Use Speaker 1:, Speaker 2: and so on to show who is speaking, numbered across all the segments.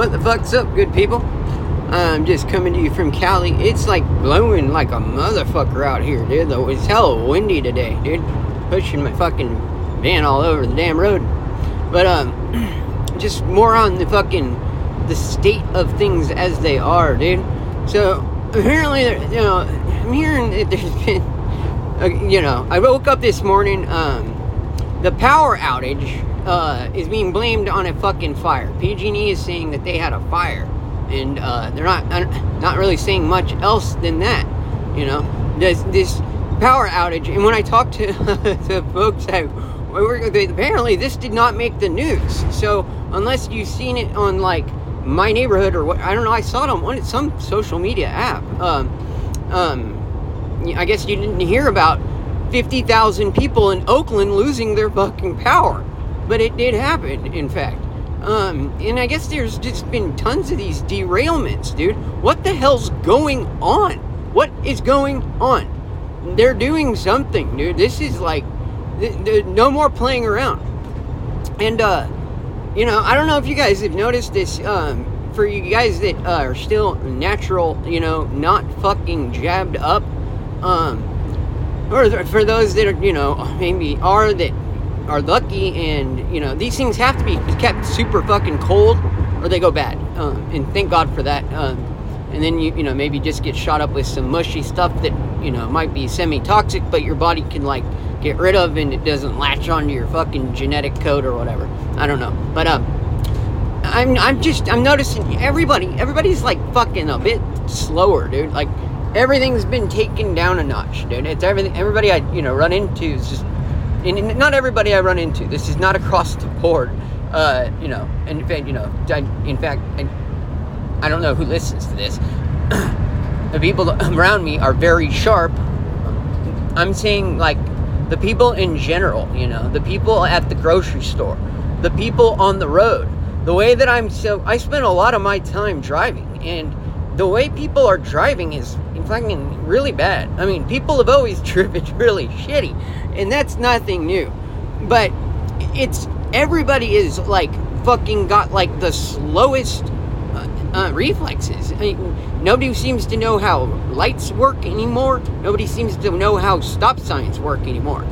Speaker 1: What the fuck's up, good people? I'm just coming to you from Cali. It's like blowing like a motherfucker out here, dude. Though it's hella windy today, dude. Pushing my fucking van all over the damn road. But um, just more on the fucking the state of things as they are, dude. So apparently, you know, I'm hearing that there's been, uh, you know, I woke up this morning. Um, the power outage uh, is being blamed on a fucking fire. PG&E is saying that they had a fire, and uh, they're not not really saying much else than that. You know, this this power outage. And when I talked to to folks that apparently this did not make the news. So unless you've seen it on like my neighborhood or what, I don't know. I saw it on one some social media app. Um, um, I guess you didn't hear about 50,000 people in Oakland losing their fucking power but it did happen, in fact. Um, and I guess there's just been tons of these derailments, dude. What the hell's going on? What is going on? They're doing something, dude. This is like, th- th- no more playing around. And, uh, you know, I don't know if you guys have noticed this, um, for you guys that uh, are still natural, you know, not fucking jabbed up, um, or for those that are, you know, maybe are that are lucky and you know these things have to be kept super fucking cold or they go bad. Um, and thank god for that. Um, and then you you know maybe just get shot up with some mushy stuff that you know might be semi-toxic but your body can like get rid of and it doesn't latch onto your fucking genetic code or whatever. I don't know. But um i'm i'm just i'm noticing everybody everybody's like fucking a bit slower dude. Like everything's been taken down a notch dude. It's everything everybody i you know run into is just and not everybody I run into. This is not across the board. Uh, you know, and in fact, you know, I, in fact, I, I don't know who listens to this. the people around me are very sharp. I'm saying like the people in general. You know, the people at the grocery store, the people on the road. The way that I'm so, I spend a lot of my time driving, and the way people are driving is fucking really bad. I mean, people have always driven really shitty and that's nothing new. But it's everybody is like fucking got like the slowest uh, uh, reflexes. I mean, nobody seems to know how lights work anymore. Nobody seems to know how stop signs work anymore.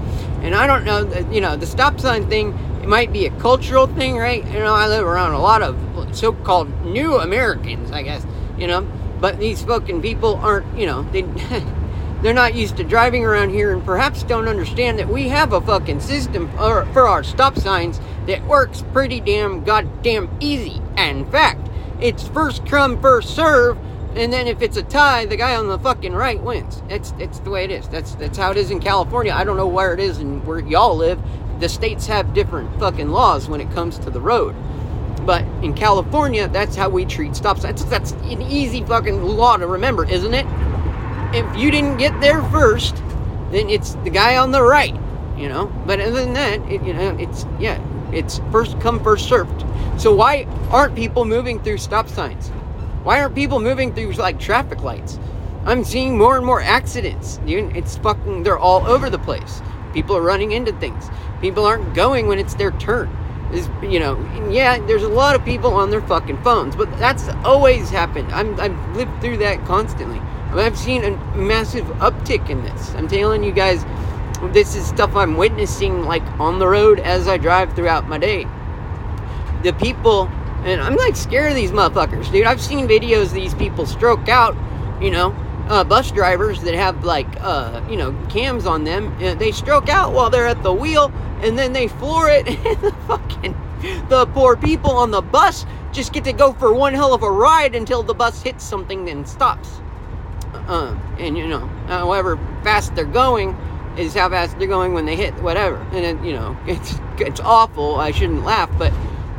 Speaker 1: And I don't know, you know, the stop sign thing. It might be a cultural thing, right? You know, I live around a lot of so-called new Americans, I guess. You know, but these fucking people aren't. You know, they. they're not used to driving around here and perhaps don't understand that we have a fucking system for, our stop signs that works pretty damn goddamn easy. And in fact, it's first come, first serve, and then if it's a tie, the guy on the fucking right wins. It's it's the way it is. That's that's how it is in California. I don't know where it is and where y'all live. The states have different fucking laws when it comes to the road. But in California, that's how we treat stop signs. That's an easy fucking law to remember, isn't it? If you didn't get there first, then it's the guy on the right, you know. But other than that, it, you know, it's yeah, it's first come first served. So why aren't people moving through stop signs? Why aren't people moving through like traffic lights? I'm seeing more and more accidents. It's fucking they're all over the place. People are running into things. People aren't going when it's their turn. Is you know, yeah, there's a lot of people on their fucking phones, but that's always happened. I'm I've lived through that constantly. I've seen a massive uptick in this. I'm telling you guys, this is stuff I'm witnessing like on the road as I drive throughout my day. The people, and I'm like scared of these motherfuckers, dude. I've seen videos of these people stroke out, you know, uh, bus drivers that have like, uh, you know, cams on them. And they stroke out while they're at the wheel, and then they floor it, and the fucking the poor people on the bus just get to go for one hell of a ride until the bus hits something and stops. Um, and you know, however fast they're going is how fast they're going when they hit whatever. And it, you know, it's it's awful. I shouldn't laugh, but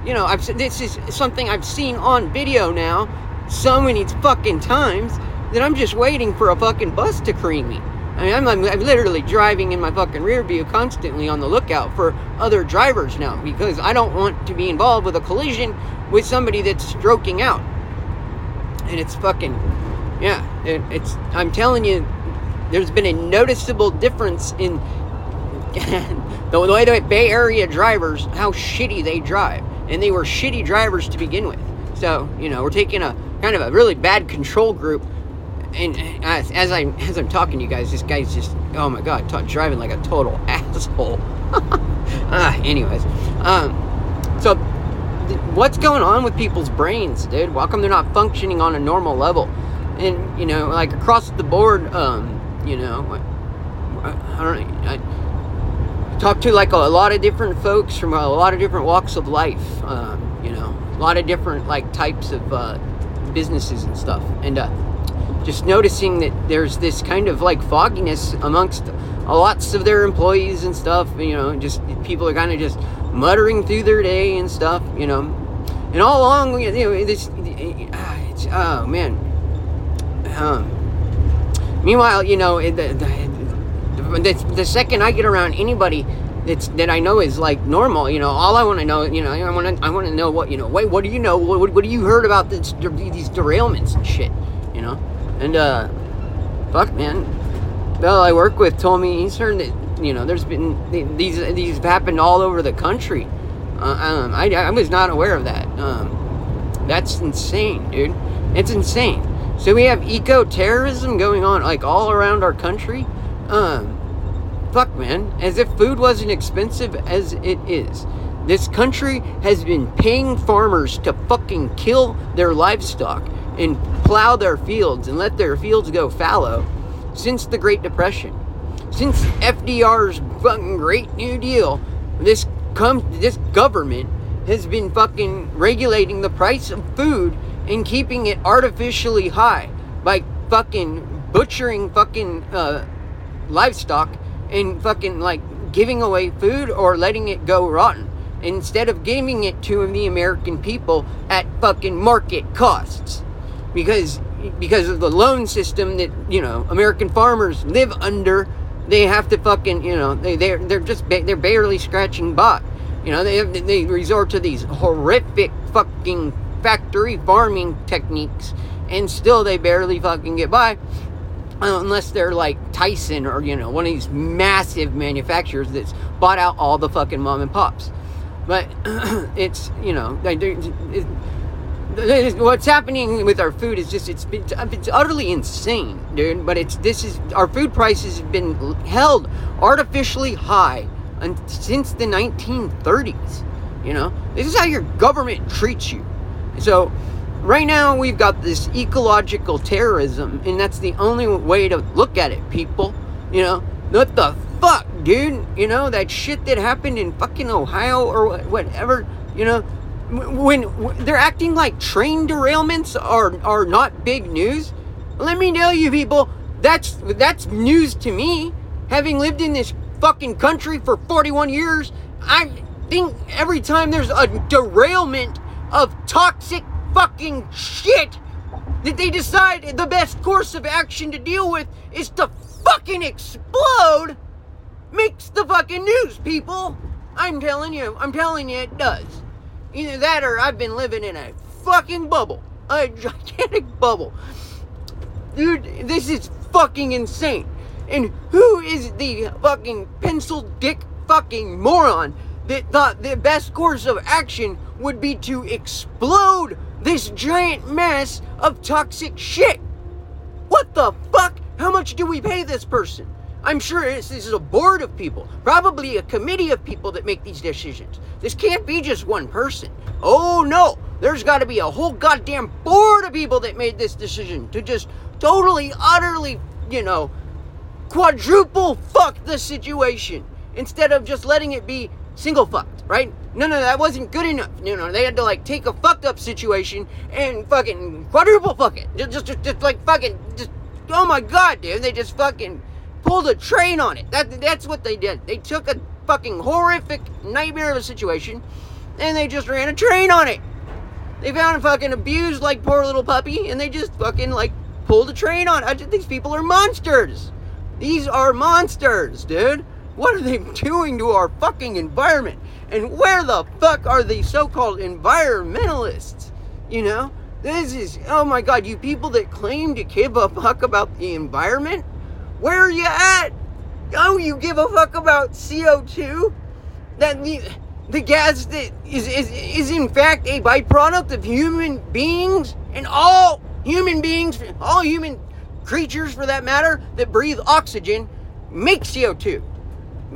Speaker 1: you know, I've this is something I've seen on video now so many fucking times that I'm just waiting for a fucking bus to cream me. I mean, I'm, I'm, I'm, literally driving in my fucking rear view constantly on the lookout for other drivers now because I don't want to be involved with a collision with somebody that's stroking out. And it's fucking yeah, it, it's. I'm telling you, there's been a noticeable difference in the way the Bay Area drivers, how shitty they drive, and they were shitty drivers to begin with. So you know, we're taking a kind of a really bad control group. And as, as I as I'm talking to you guys, this guy's just oh my god, t- driving like a total asshole. ah, anyways, um, so th- what's going on with people's brains, dude? Why come they're not functioning on a normal level? And you know, like across the board, um, you know, I, I don't. I talked to like a, a, lot of different folks from a lot of different walks of life. Um, you know, a lot of different like types of uh, businesses and stuff, and uh, just noticing that there's this kind of like fogginess amongst lots of their employees and stuff. You know, just people are kind of just muttering through their day and stuff. You know, and all along, you know, this. It's, oh man. Um, meanwhile, you know, the, the, the, the second I get around anybody that's that I know is like normal. You know, all I want to know, you know, I want to I want to know what you know. Wait, what do you know? What, what do you heard about this, these derailments and shit? You know, and uh, fuck, man. Bell I work with told me he's heard that you know there's been these these have happened all over the country. Uh, um, I I was not aware of that. Um, that's insane, dude. It's insane. So we have eco terrorism going on like all around our country. Um, fuck, man. As if food wasn't expensive as it is. This country has been paying farmers to fucking kill their livestock and plow their fields and let their fields go fallow since the Great Depression. Since FDR's fucking Great New Deal, this com- this government has been fucking regulating the price of food and keeping it artificially high by fucking butchering fucking uh, livestock and fucking like giving away food or letting it go rotten instead of giving it to the American people at fucking market costs. Because because of the loan system that you know American farmers live under they have to fucking you know they they're, they're just they're barely scratching by. You know they they resort to these horrific fucking factory farming techniques and still they barely fucking get by uh, unless they're like Tyson or you know one of these massive manufacturers that's bought out all the fucking mom and pops. But it's you know they it, what's happening with our food is just it's been it's utterly insane, dude. But it's this is our food prices have been held artificially high since the 1930s. You know this is how your government treats you. So right now we've got this ecological terrorism, and that's the only way to look at it, people. You know, what the fuck, dude? You know, that shit that happened in fucking Ohio or whatever, you know, when, when they're acting like train derailments are, are not big news. Let me tell you, people, that's, that's news to me. Having lived in this fucking country for 41 years, I think every time there's a derailment of toxic fucking shit that they decide the best course of action to deal with is to fucking explode makes the fucking news, people. I'm telling you, I'm telling you it does. Either that or I've been living in a fucking bubble. A gigantic bubble. Dude, this is fucking insane. And who is the fucking pencil dick fucking moron that thought the best course of action would be to explode this giant mass of toxic shit. What the fuck? How much do we pay this person? I'm sure this is a board of people, probably a committee of people that make these decisions. This can't be just one person. Oh no, there's got to be a whole goddamn board of people that made this decision to just totally, utterly, you know, quadruple fuck the situation instead of just letting it be single fucked, right? No, no, that wasn't good enough. You know, they had to like take a fucked up situation and fucking quadruple fuck it. Just, just, just, just like fucking, just, oh my god, dude. They just fucking pulled a train on it. That, that's what they did. They took a fucking horrific nightmare of a situation and they just ran a train on it. They found a fucking abused like poor little puppy and they just fucking like pulled a train on it. These people are monsters. These are monsters, dude. What are they doing to our fucking environment? And where the fuck are the so called environmentalists? You know? This is, oh my god, you people that claim to give a fuck about the environment? Where are you at? Oh, you give a fuck about CO2? That the gas that is, is, is in fact a byproduct of human beings and all human beings, all human creatures for that matter, that breathe oxygen make CO2.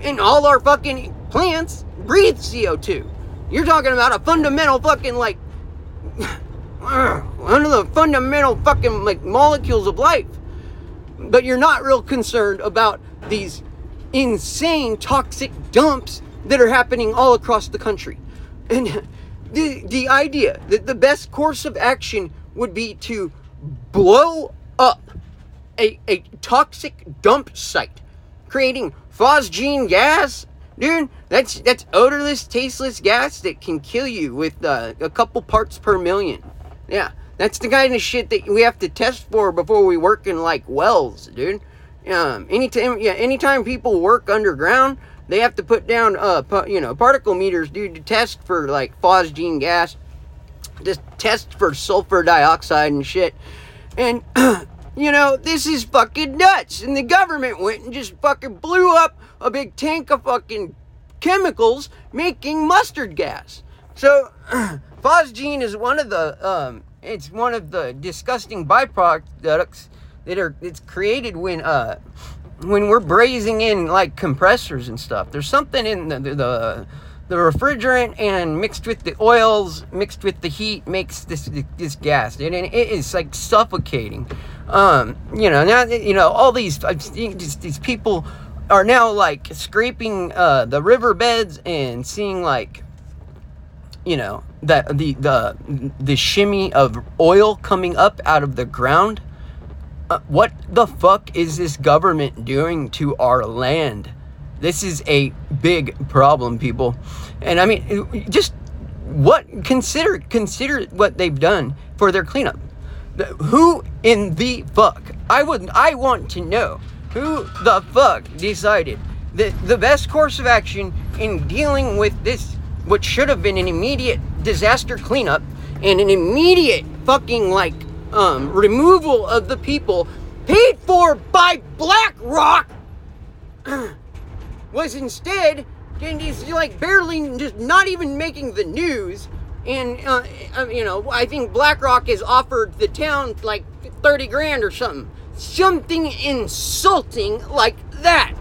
Speaker 1: And all our fucking plants breathe CO2. You're talking about a fundamental fucking like one of the fundamental fucking like molecules of life. But you're not real concerned about these insane toxic dumps that are happening all across the country. And the the idea that the best course of action would be to blow up a, a toxic dump site, creating phosgene gas, dude. That's that's odorless, tasteless gas that can kill you with uh, a couple parts per million. Yeah, that's the kind of shit that we have to test for before we work in like wells, dude. Um, anytime, yeah, anytime people work underground, they have to put down, uh, you know, particle meters, dude, to test for like phosgene gas, just test for sulfur dioxide and shit. And, you know, this is fucking nuts. And the government went and just fucking blew up a big tank of fucking chemicals making mustard gas. So, phosgene is one of the, um, it's one of the disgusting byproducts that are, it's created when, uh, when we're brazing in like compressors and stuff. There's something in the, the the refrigerant and mixed with the oils, mixed with the heat, makes this this gas, and it is like suffocating. Um, you know, now you know all these these people are now like scraping uh, the riverbeds and seeing like you know that the the the shimmy of oil coming up out of the ground. Uh, what the fuck is this government doing to our land? This is a big problem, people. And I mean, just what consider consider what they've done for their cleanup. Who in the fuck? I would I want to know who the fuck decided that the best course of action in dealing with this what should have been an immediate disaster cleanup and an immediate fucking like um, removal of the people paid for by BlackRock was instead he's like barely just not even making the news. And uh, uh, you know i think blackrock has offered the town like 30 grand or something. Something insulting like that.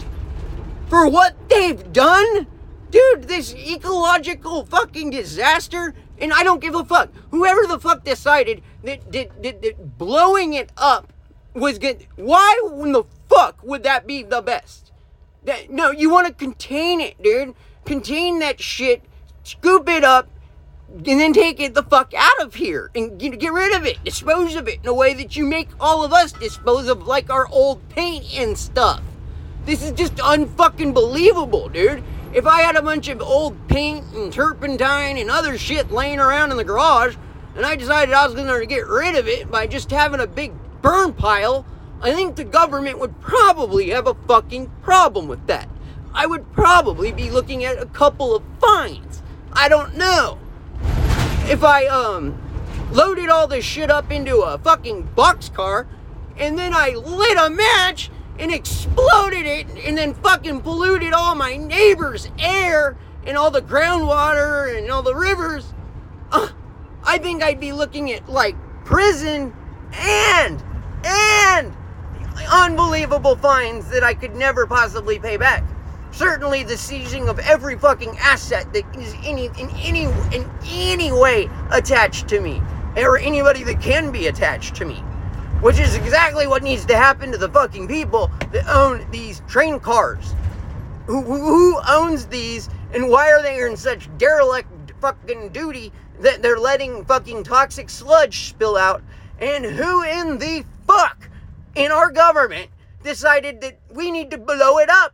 Speaker 1: For what they've done? Dude this ecological fucking disaster and i don't give a fuck. Whoever the fuck decided that, that, that, that blowing it up was good why in the fuck would that be the best that, no, you want to contain it, dude. Contain that shit, scoop it up, and then take it the fuck out of here and get, rid of it, dispose of it in a way that you make all of us dispose of like our old paint and stuff. This is just unfucking believable, dude. If I had a bunch of old paint and turpentine and other shit laying around in the garage, and I decided I was gonna get rid of it by just having a big burn pile, I think the government would probably have a fucking problem with that. I would probably be looking at a couple of fines. I don't know. If I, um, loaded all this shit up into a fucking boxcar and then I lit a match and exploded it and then fucking polluted all my neighbors' air and all the groundwater and all the rivers, uh, I think I'd be looking at like prison and, and unbelievable fines that I could never possibly pay back. Certainly the seizing of every fucking asset that is any in any in any way attached to me. Or anybody that can be attached to me. Which is exactly what needs to happen to the fucking people that own these train cars. Who, who owns these and why are they in such derelict fucking duty that they're letting fucking toxic sludge spill out? And who in the fuck in our government decided that we need to blow it up.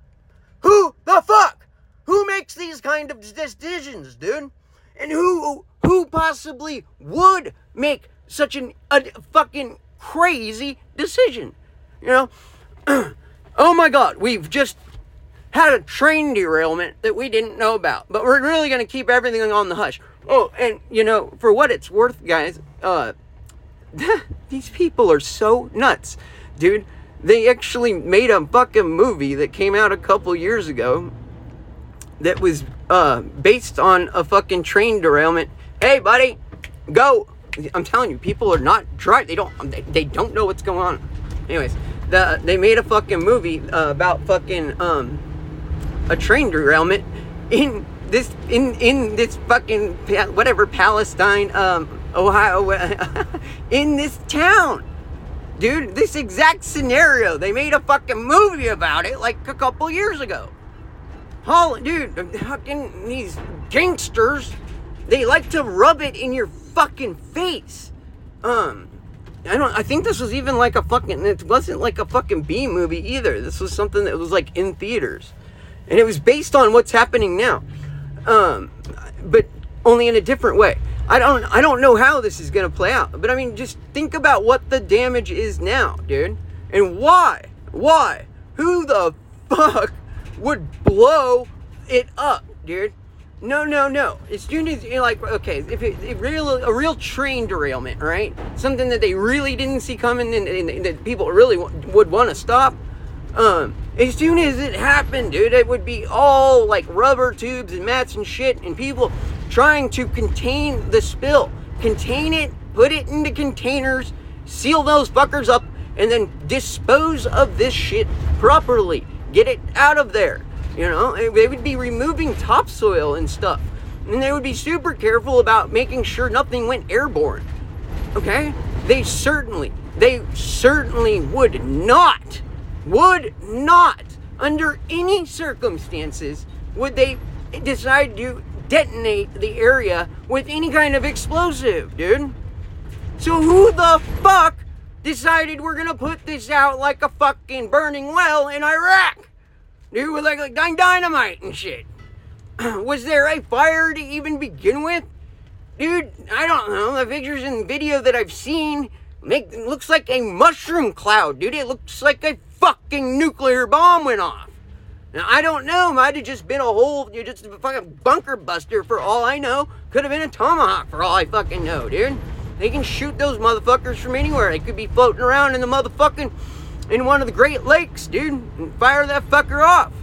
Speaker 1: Who the fuck? Who makes these kind of decisions, dude? And who who possibly would make such an, a fucking crazy decision? You know? oh my god, we've just had a train derailment that we didn't know about. But we're really going to keep everything on the hush. Oh, and you know, for what it's worth, guys, uh these people are so nuts dude. They actually made a fucking movie that came out a couple years ago that was uh, based on a fucking train derailment. Hey, buddy, go. I'm telling you, people are not dry. They don't. They, they don't know what's going on. Anyways, the they made a fucking movie uh, about fucking um a train derailment in this in in this fucking whatever Palestine um Ohio in this town. Dude, this exact scenario. They made a fucking movie about it like a couple years ago. Holland, dude, fucking these gangsters, they like to rub it in your fucking face. Um, I don't. I think this was even like a fucking. It wasn't like a fucking B movie either. This was something that was like in theaters, and it was based on what's happening now. Um, but only in a different way. I don't I don't know how this is gonna play out. But I mean, just think about what the damage is now, dude, and why, why, who the fuck would blow it up, dude? No, no, no. As soon as like, okay, if it, if real a real train derailment, right? Something that they really didn't see coming and, and, and that people really w- would want to stop. Um, as soon as it happened, dude, it would be all like rubber tubes and mats and shit, and people trying to contain the spill, contain it, put it into containers, seal those fuckers up, and then dispose of this shit properly. Get it out of there. You know, they would be removing topsoil and stuff. And they would be super careful about making sure nothing went airborne. Okay? They certainly, they certainly would not, would not, under any circumstances, would they decide to detonate the area with any kind of explosive, dude. So who the fuck decided we're gonna put this out like a fucking burning well in Iraq? Dude, with like, like dynamite and shit. Was there a fire to even begin with? Dude, I don't know. The pictures and video that I've seen make looks like a mushroom cloud, dude. It looks like a fucking nuclear bomb went off. Now, I don't know. Might have just been a whole, you just a fucking bunker buster for all I know. Could have been a tomahawk for all I fucking know, dude. They can shoot those motherfuckers from anywhere. They could be floating around in the motherfucking, in one of the Great Lakes, dude, and fire that fucker off.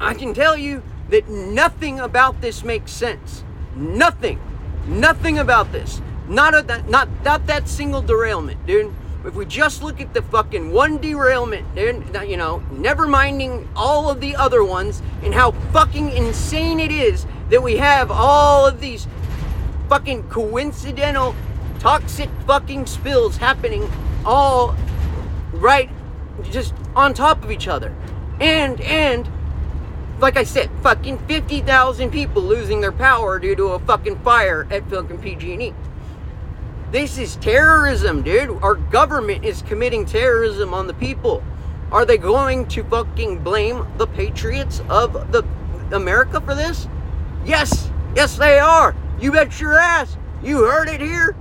Speaker 1: I can tell you that nothing about this makes sense. Nothing. Nothing about this. Not a, not, not that single derailment, dude if we just look at the fucking one derailment, you know, never minding all of the other ones and how fucking insane it is that we have all of these fucking coincidental toxic fucking spills happening all right just on top of each other. And and like I said, fucking 50,000 people losing their power due to a fucking fire at fucking PG&E. This is terrorism, dude. Our government is committing terrorism on the people. Are they going to fucking blame the patriots of the America for this? Yes, yes they are. You bet your ass. You heard it here.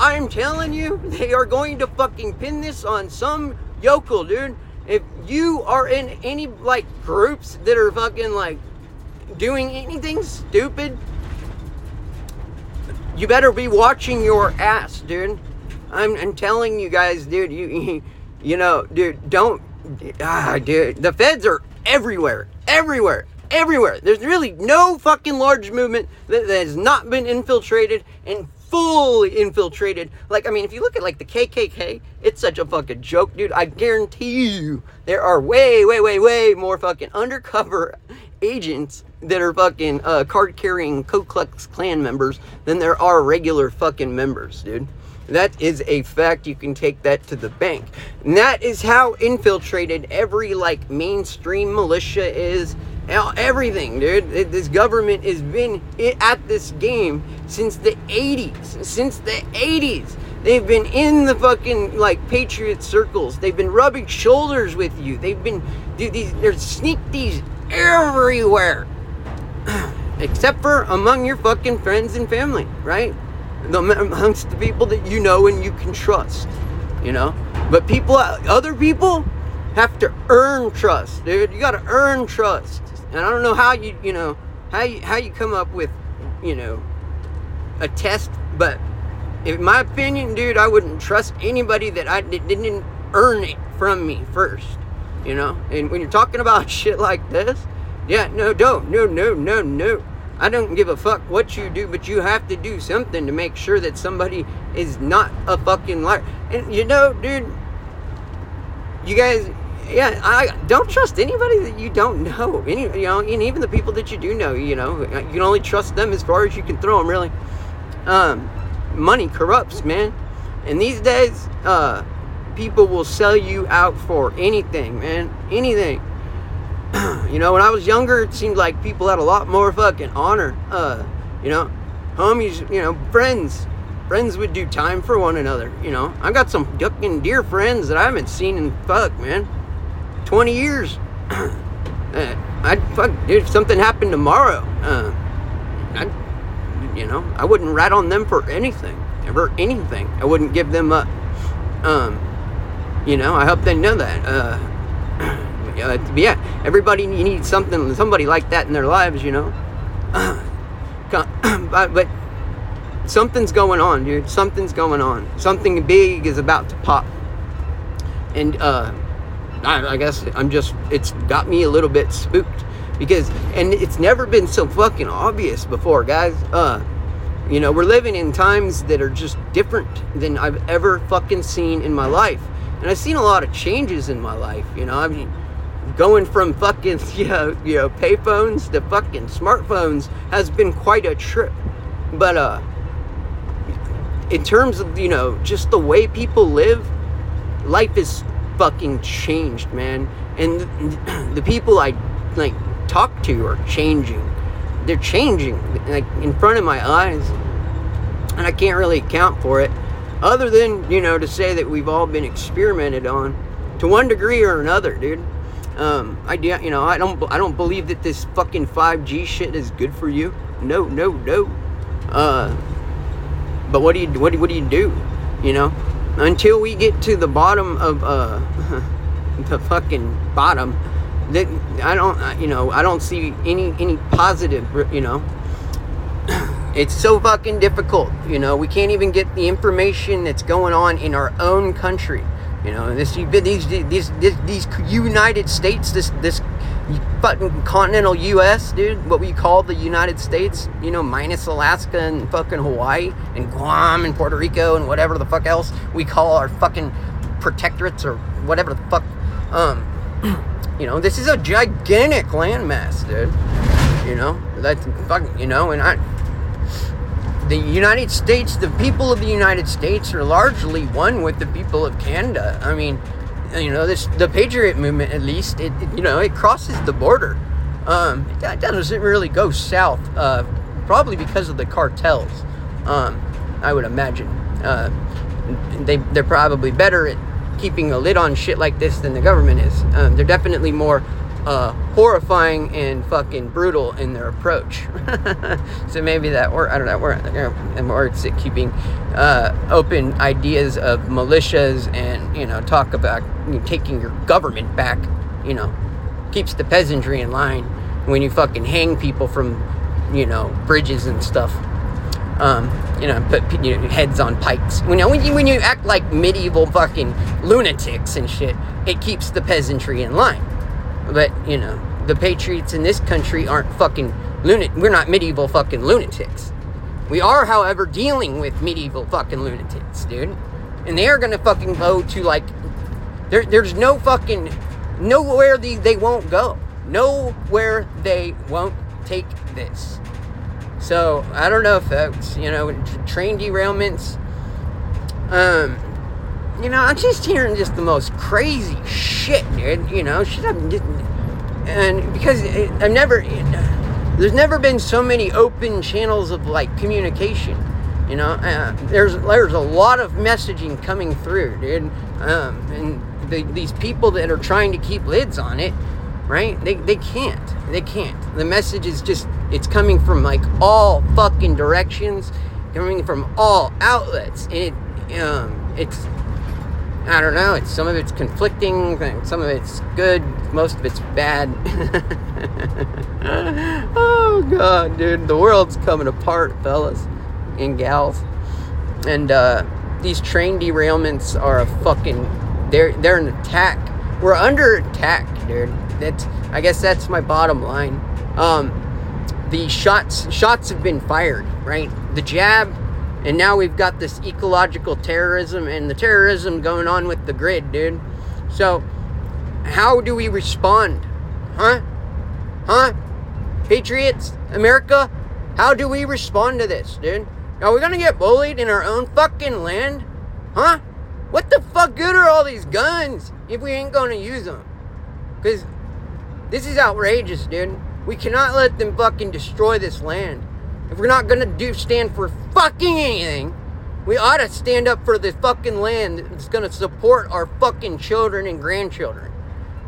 Speaker 1: I'm telling you, they are going to fucking pin this on some yokel, dude. If you are in any like groups that are fucking like doing anything stupid, you better be watching your ass, dude. I'm, I'm telling you guys, dude. You, you know, dude. Don't, ah, dude. The feds are everywhere, everywhere, everywhere. There's really no fucking large movement that, that has not been infiltrated and fully infiltrated. Like, I mean, if you look at like the KKK, it's such a fucking joke, dude. I guarantee you, there are way, way, way, way more fucking undercover agents that are fucking uh, card carrying Ku Klux Klan members than there are regular fucking members, dude. That is a fact. You can take that to the bank. And that is how infiltrated every like mainstream militia is. Everything, dude. This government has been at this game since the 80s. Since the 80s. They've been in the fucking like patriot circles. They've been rubbing shoulders with you. They've been dude, these they're sneak these everywhere. Except for among your fucking friends and family, right? The, amongst the people that you know and you can trust, you know? But people, other people have to earn trust, dude. You gotta earn trust. And I don't know how you, you know, how you, how you come up with, you know, a test, but in my opinion, dude, I wouldn't trust anybody that I didn't earn it from me first you know? And when you're talking about shit like this, Yeah, no, don't. No, no, no, no. I don't give a fuck what you do, but you have to do something to make sure that somebody is not a fucking liar. And you know, dude, you guys, yeah, I don't trust anybody that you don't know. Any, you know, and even the people that you do know, you know, you can only trust them as far as you can throw them, really. Um, money corrupts, man. And these days, uh, people will sell you out for anything, man. Anything. you know, when I was younger, it seemed like people had a lot more fucking honor. Uh, you know, homies, you know, friends. Friends would do time for one another, you know. I got some fucking dear friends that I haven't seen in fuck, man. 20 years. uh, I'd fuck, dude, if something happened tomorrow, uh, I'd, you know, I wouldn't rat on them for anything, ever anything. I wouldn't give them up. Um, you know, I hope they know that. Uh, yeah, everybody needs something, somebody like that in their lives, you know. but, but something's going on, dude. Something's going on. Something big is about to pop, and uh, I, I guess I'm just. It's got me a little bit spooked because, and it's never been so fucking obvious before, guys. Uh, you know, we're living in times that are just different than I've ever fucking seen in my life. And I've seen a lot of changes in my life, you know. I mean, going from fucking you know, you know payphones to fucking smartphones has been quite a trip. But uh in terms of, you know, just the way people live, life is fucking changed, man. And the people I like talk to are changing. They're changing like in front of my eyes. And I can't really account for it other than, you know, to say that we've all been experimented on to one degree or another, dude. Um, I you know I don't I don't believe that this fucking 5G shit is good for you. No, no, no. Uh, but what do you what do, what do you do? You know, until we get to the bottom of uh the fucking bottom, that I don't you know I don't see any any positive you know. It's so fucking difficult, you know. We can't even get the information that's going on in our own country you know, this these these these, these United States, this this fucking continental U.S., dude, what we call the United States, you know, minus Alaska and fucking Hawaii and Guam and Puerto Rico and whatever the fuck else we call our fucking protectorates or whatever the fuck. Um, you know, this is a gigantic landmass, dude. You know, that's fucking, you know, and I the United States, the people of the United States are largely one with the people of Canada. I mean, you know, this the Patriot movement, at least, it, it you know it crosses the border. Um, it doesn't really go south, uh, probably because of the cartels. Um, I would imagine uh, they they're probably better at keeping a lid on shit like this than the government is. Um, they're definitely more uh, horrifying and fucking brutal in their approach. so maybe that or I don't know. We're works at keeping uh, open ideas of militias and you know talk about you know, taking your government back. You know, keeps the peasantry in line when you fucking hang people from you know bridges and stuff. Um, you know, put you know, heads on pikes. You know, when you when you act like medieval fucking lunatics and shit, it keeps the peasantry in line. But, you know, the patriots in this country aren't fucking lunatic. We're not medieval fucking lunatics. We are, however, dealing with medieval fucking lunatics, dude. And they are gonna fucking go to like there, there's no fucking nowhere they, they won't go. Nowhere they won't take this. So I don't know, folks. You know, train derailments. Um, you know, I'm just hearing just the most crazy shit, dude. You know, shit. I'm just, and because I've never, there's never been so many open channels of like communication. You know, uh, there's there's a lot of messaging coming through, dude. Um, and the, these people that are trying to keep lids on it, right? They they can't. They can't. The message is just it's coming from like all fucking directions, coming from all outlets, and it um it's I don't know. It's some of it's conflicting, some of it's good, most of it's bad. oh god, dude, the world's coming apart, fellas and gals. And uh, these train derailments are a fucking they're they're an attack. We're under attack, dude. that's I guess that's my bottom line. Um, the shots shots have been fired, right? The jab, and now we've got this ecological terrorism and the terrorism going on with the grid, dude. So, how do we respond, huh? Huh? Patriots, America, how do we respond to this, dude? Are we gonna get bullied in our own fucking land? Huh? What the fuck good are all these guns if we ain't gonna use them? Because this is outrageous, dude. We cannot let them fucking destroy this land. If we're not gonna do stand for fucking anything, we ought to stand up for the fucking land that's gonna support our fucking children and grandchildren.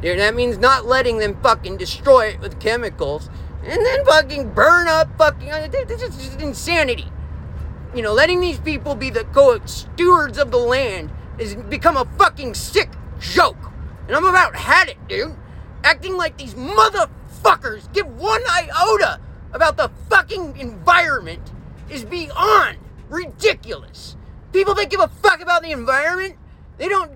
Speaker 1: Dude, that means not letting them fucking destroy it with chemicals and then fucking burn up fucking. Uh, this is just insanity. You know, letting these people be the co stewards of the land has become a fucking sick joke. And I'm about had it, dude. Acting like these motherfuckers give one iota about the fucking environment is beyond ridiculous. People that give a fuck about the environment, they don't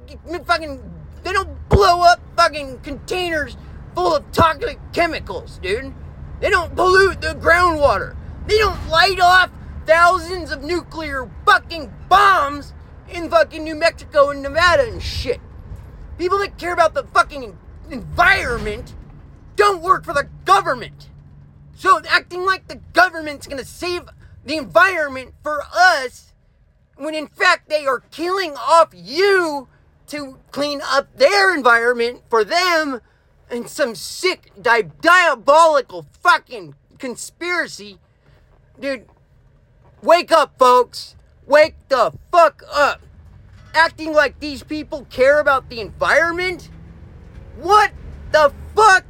Speaker 1: fucking they don't blow up fucking containers full of toxic chemicals, dude. They don't pollute the groundwater. They don't light off thousands of nuclear fucking bombs in fucking New Mexico and Nevada and shit. People that care about the fucking environment don't work for the government. So acting like the government's gonna save the environment for us when in fact they are killing off you to clean up their environment for them and some sick di- diabolical fucking conspiracy. Dude wake up folks. Wake the fuck up. Acting like these people care about the environment? What the fuck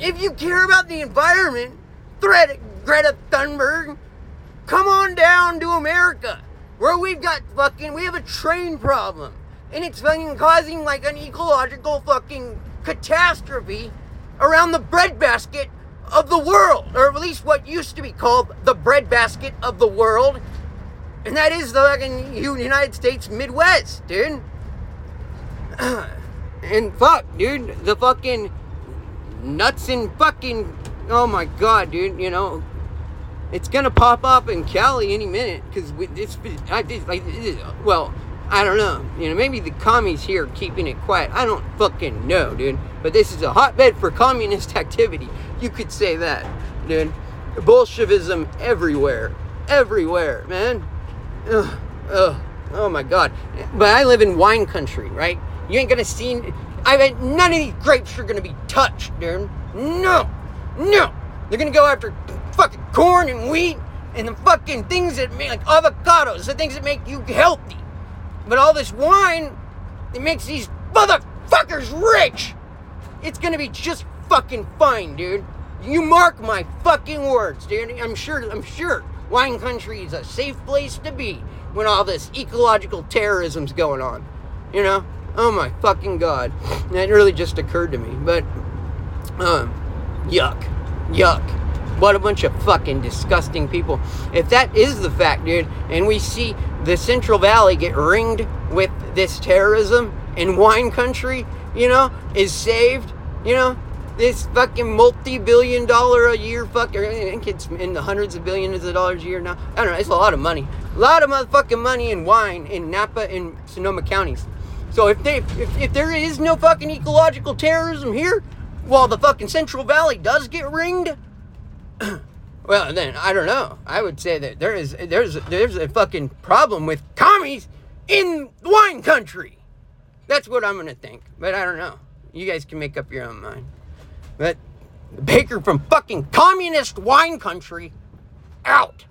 Speaker 1: if you care about the environment, Greta, Greta Thunberg, come on down to America, where we've got fucking, we have a train problem, and it's fucking causing like an ecological fucking catastrophe around the breadbasket of the world, or at least what used to be called the breadbasket of the world, and that is the fucking United States Midwest, dude. and fuck, dude, the fucking nuts and fucking. Oh my god, dude. You know, it's gonna pop up in Cali any minute because it's I just like well. I don't know. You know, maybe the commies here keeping it quiet. I don't fucking know, dude. But this is a hotbed for communist activity. You could say that, dude. Bolshevism everywhere. Everywhere, man. Ugh, ugh. Oh my god. But I live in wine country, right? You ain't gonna see I bet none of these grapes are gonna be touched, dude. No, no. They're gonna go after fucking corn and wheat and the fucking things that make like avocados, the things that make you healthy. But all this wine, it makes these motherfuckers rich. It's gonna be just fucking fine, dude. You mark my fucking words, dude. I'm sure. I'm sure. Wine country is a safe place to be when all this ecological terrorism's going on. You know. Oh my fucking god. That really just occurred to me. But, um, yuck. Yuck. What a bunch of fucking disgusting people. If that is the fact, dude, and we see the Central Valley get ringed with this terrorism and wine country, you know, is saved, you know, this fucking multi-billion dollar a year fucker, I think it's in the hundreds of billions of dollars a year now. I don't know, it's a lot of money. A lot of motherfucking money in wine in Napa and Sonoma counties. So if they if, if there is no fucking ecological terrorism here, while the fucking Central Valley does get ringed, well then I don't know. I would say that there is there's there's a fucking problem with commies in wine country. That's what I'm gonna think. But I don't know. You guys can make up your own mind. But Baker from fucking communist wine country out.